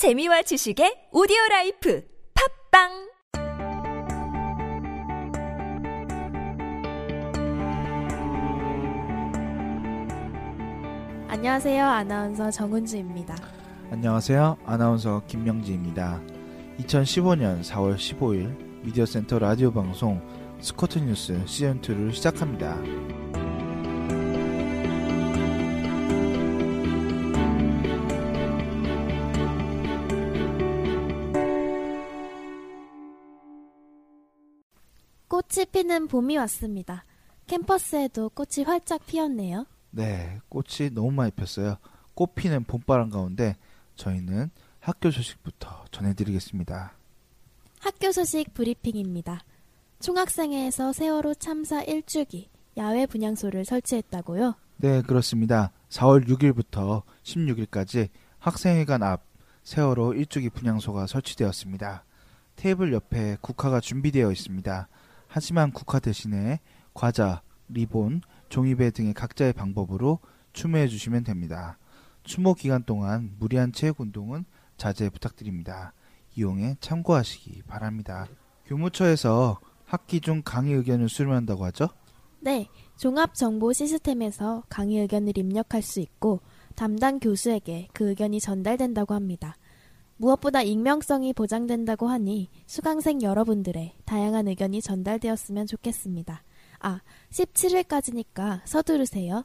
재미와 지식의 오디오 라이프 팟빵 안녕하세요. 아나운서 정은주입니다. 안녕하세요. 아나운서 김명지입니다. 2015년 4월 15일 미디어 센터 라디오 방송 스쿠터 뉴스 시즌2를 시작합니다. 꽃이 피는 봄이 왔습니다. 캠퍼스에도 꽃이 활짝 피었네요. 네, 꽃이 너무 많이 폈어요. 꽃 피는 봄바람 가운데 저희는 학교 소식부터 전해드리겠습니다. 학교 소식 브리핑입니다. 총학생회에서 세월호 참사 1주기 야외 분향소를 설치했다고요? 네, 그렇습니다. 4월 6일부터 16일까지 학생회관 앞 세월호 1주기 분향소가 설치되었습니다. 테이블 옆에 국화가 준비되어 있습니다. 하지만 국화 대신에 과자, 리본, 종이배 등의 각자의 방법으로 추모해 주시면 됩니다. 추모 기간 동안 무리한 체육 운동은 자제 부탁드립니다. 이용에 참고하시기 바랍니다. 교무처에서 학기 중 강의 의견을 수렴한다고 하죠? 네, 종합 정보 시스템에서 강의 의견을 입력할 수 있고 담당 교수에게 그 의견이 전달된다고 합니다. 무엇보다 익명성이 보장된다고 하니 수강생 여러분들의 다양한 의견이 전달되었으면 좋겠습니다. 아, 17일까지니까 서두르세요.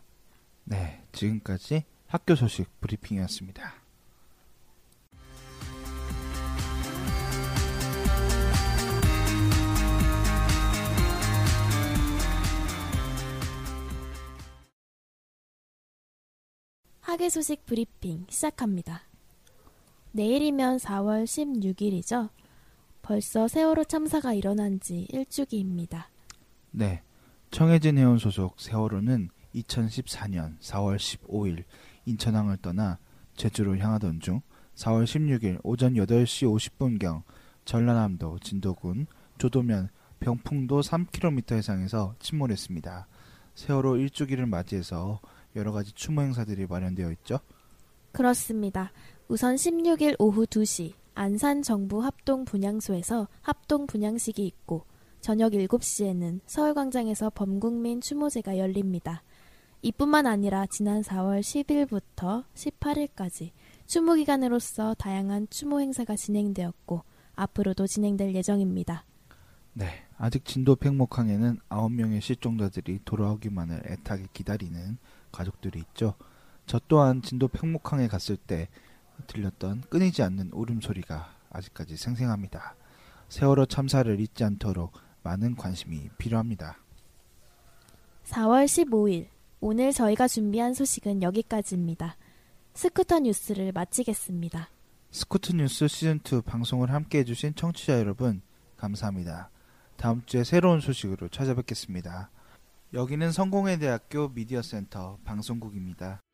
네, 지금까지 학교 소식 브리핑이었습니다. 학예 소식 브리핑 시작합니다. 내일이면 4월 16일이죠. 벌써 세월호 참사가 일어난 지 일주기입니다. 네, 청해진 해운 소속 세월호는 2014년 4월 15일 인천항을 떠나 제주로 향하던 중 4월 16일 오전 8시 50분경 전라남도 진도군 조도면 병풍도 3km 해상에서 침몰했습니다. 세월호 1주기를 맞이해서 여러 가지 추모 행사들이 마련되어 있죠. 그렇습니다. 우선 16일 오후 2시 안산 정부 합동 분향소에서 합동 분향식이 있고 저녁 7시에는 서울광장에서 범국민 추모제가 열립니다. 이뿐만 아니라 지난 4월 10일부터 18일까지 추모 기간으로서 다양한 추모 행사가 진행되었고 앞으로도 진행될 예정입니다. 네, 아직 진도 팽목항에는 9명의 실종자들이 돌아오기만을 애타게 기다리는 가족들이 있죠. 저 또한 진도 팽목항에 갔을 때 들렸던 끊이지 않는 울음소리가 아직까지 생생합니다. 세월호 참사를 잊지 않도록 많은 관심이 필요합니다. 4월 15일 오늘 저희가 준비한 소식은 여기까지입니다. 스쿠터 뉴스를 마치겠습니다. 스쿠터 뉴스 시즌2 방송을 함께 해주신 청취자 여러분, 감사합니다. 다음 주에 새로운 소식으로 찾아뵙겠습니다. 여기는 성공회 대학교 미디어 센터 방송국입니다.